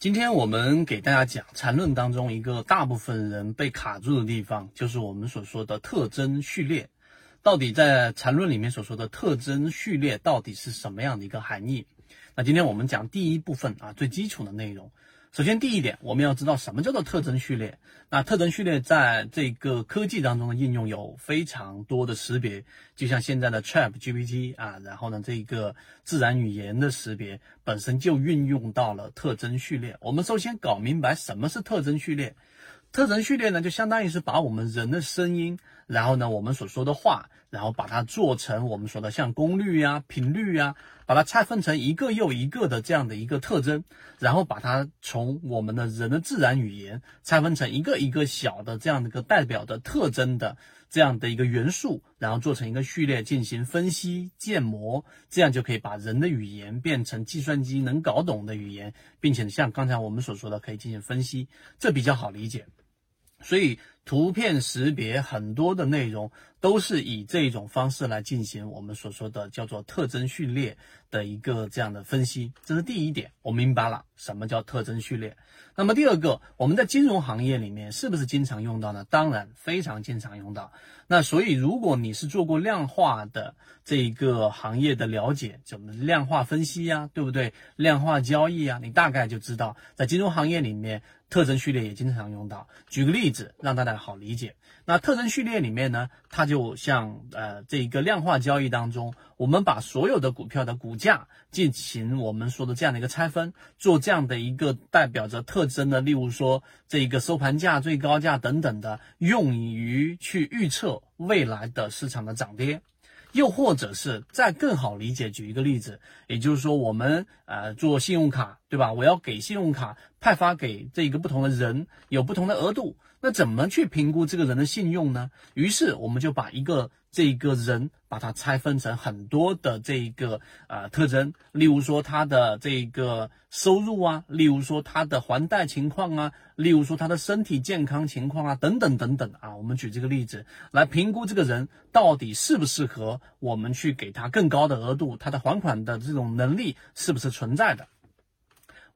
今天我们给大家讲缠论当中一个大部分人被卡住的地方，就是我们所说的特征序列。到底在缠论里面所说的特征序列到底是什么样的一个含义？那今天我们讲第一部分啊，最基础的内容。首先，第一点，我们要知道什么叫做特征序列。那特征序列在这个科技当中的应用有非常多的识别，就像现在的 Chat GPT 啊，然后呢，这个自然语言的识别本身就运用到了特征序列。我们首先搞明白什么是特征序列。特征序列呢，就相当于是把我们人的声音，然后呢，我们所说的话，然后把它做成我们说的像功率呀、频率呀，把它拆分成一个又一个的这样的一个特征，然后把它从我们的人的自然语言拆分成一个一个小的这样的一个代表的特征的这样的一个元素，然后做成一个序列进行分析建模，这样就可以把人的语言变成计算机能搞懂的语言，并且像刚才我们所说的可以进行分析，这比较好理解。所以，图片识别很多的内容都是以这种方式来进行我们所说的叫做特征序列的一个这样的分析。这是第一点，我明白了什么叫特征序列。那么第二个，我们在金融行业里面是不是经常用到呢？当然，非常经常用到。那所以，如果你是做过量化的这一个行业的了解，怎么量化分析呀，对不对？量化交易啊，你大概就知道，在金融行业里面。特征序列也经常用到。举个例子，让大家好理解。那特征序列里面呢，它就像呃这一个量化交易当中，我们把所有的股票的股价进行我们说的这样的一个拆分，做这样的一个代表着特征的，例如说这一个收盘价、最高价等等的，用于去预测未来的市场的涨跌。又或者是再更好理解，举一个例子，也就是说，我们呃做信用卡，对吧？我要给信用卡派发给这一个不同的人，有不同的额度。那怎么去评估这个人的信用呢？于是我们就把一个这个人把它拆分成很多的这一个呃特征，例如说他的这个收入啊，例如说他的还贷情况啊，例如说他的身体健康情况啊，等等等等啊。我们举这个例子来评估这个人到底适不适合我们去给他更高的额度，他的还款的这种能力是不是存在的。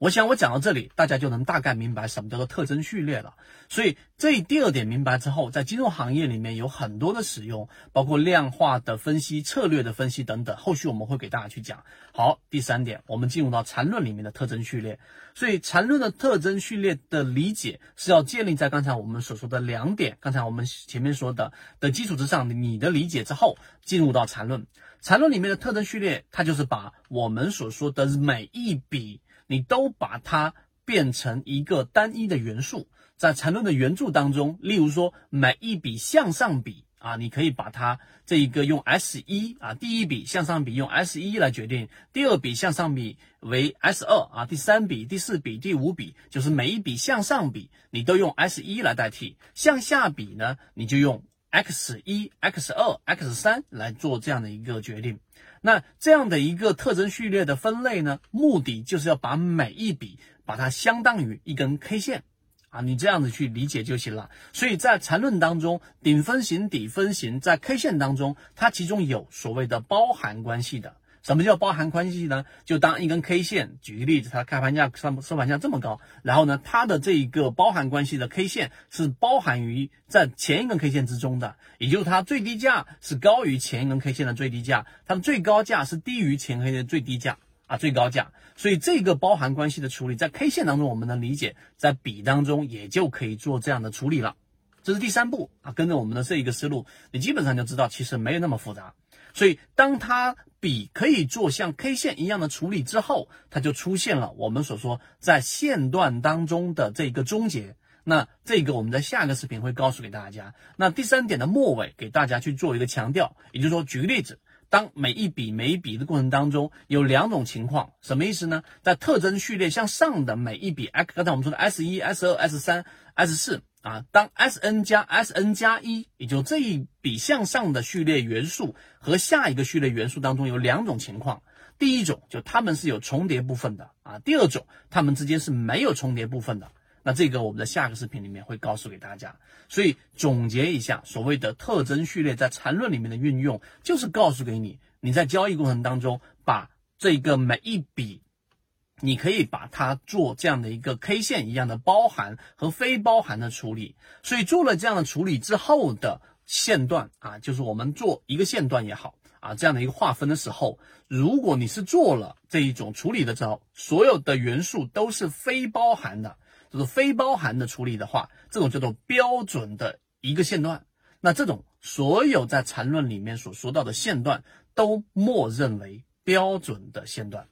我想我讲到这里，大家就能大概明白什么叫做特征序列了。所以这第二点明白之后，在金融行业里面有很多的使用，包括量化的分析、策略的分析等等。后续我们会给大家去讲。好，第三点，我们进入到缠论里面的特征序列。所以缠论的特征序列的理解是要建立在刚才我们所说的两点，刚才我们前面说的的基础之上，你的理解之后进入到缠论。缠论里面的特征序列，它就是把我们所说的每一笔。你都把它变成一个单一的元素，在缠论的原著当中，例如说每一笔向上笔啊，你可以把它这一个用 S 一啊，第一笔向上笔用 S 一来决定，第二笔向上笔为 S 二啊，第三笔、第四笔、第五笔，就是每一笔向上笔你都用 S 一来代替，向下笔呢你就用 X 一、X 二、X 三来做这样的一个决定。那这样的一个特征序列的分类呢，目的就是要把每一笔把它相当于一根 K 线啊，你这样子去理解就行了。所以在缠论当中，顶分型、底分型在 K 线当中，它其中有所谓的包含关系的。什么叫包含关系呢？就当一根 K 线，举个例子，它开盘价、上收盘价这么高，然后呢，它的这一个包含关系的 K 线是包含于在前一根 K 线之中的，也就是它最低价是高于前一根 K 线的最低价，它的最高价是低于前黑的最低价啊，最高价。所以这个包含关系的处理，在 K 线当中我们能理解，在比当中也就可以做这样的处理了。这是第三步啊，跟着我们的这一个思路，你基本上就知道，其实没有那么复杂。所以，当它笔可以做像 K 线一样的处理之后，它就出现了我们所说在线段当中的这个终结。那这个我们在下一个视频会告诉给大家。那第三点的末尾给大家去做一个强调，也就是说，举个例子，当每一笔每一笔的过程当中有两种情况，什么意思呢？在特征序列向上的每一笔刚才我们说的 S 一、S 二、S 三、S 四。啊，当 S n 加 S n 加一，也就这一笔向上的序列元素和下一个序列元素当中有两种情况，第一种就它们是有重叠部分的啊，第二种它们之间是没有重叠部分的。那这个我们在下个视频里面会告诉给大家。所以总结一下，所谓的特征序列在缠论里面的运用，就是告诉给你，你在交易过程当中把这个每一笔。你可以把它做这样的一个 K 线一样的包含和非包含的处理。所以做了这样的处理之后的线段啊，就是我们做一个线段也好啊，这样的一个划分的时候，如果你是做了这一种处理的时候，所有的元素都是非包含的，就是非包含的处理的话，这种叫做标准的一个线段。那这种所有在缠论里面所说到的线段，都默认为标准的线段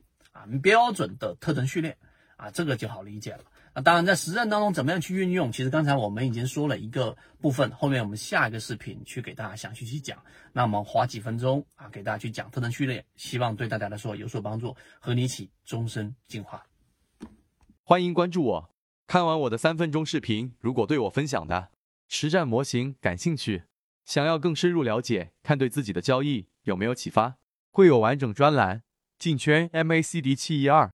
标准的特征序列啊，这个就好理解了。那当然，在实战当中怎么样去运用，其实刚才我们已经说了一个部分，后面我们下一个视频去给大家详细去讲。那我们花几分钟啊，给大家去讲特征序列，希望对大家来说有所帮助，和你一起终身进化。欢迎关注我，看完我的三分钟视频，如果对我分享的。实战模型感兴趣，想要更深入了解，看对自己的交易有没有启发，会有完整专栏进圈 MACD 七一二。